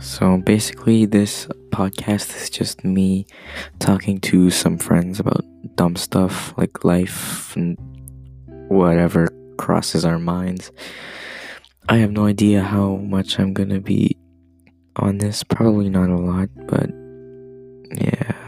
So basically, this podcast is just me talking to some friends about dumb stuff like life and whatever crosses our minds. I have no idea how much I'm gonna be on this, probably not a lot, but yeah.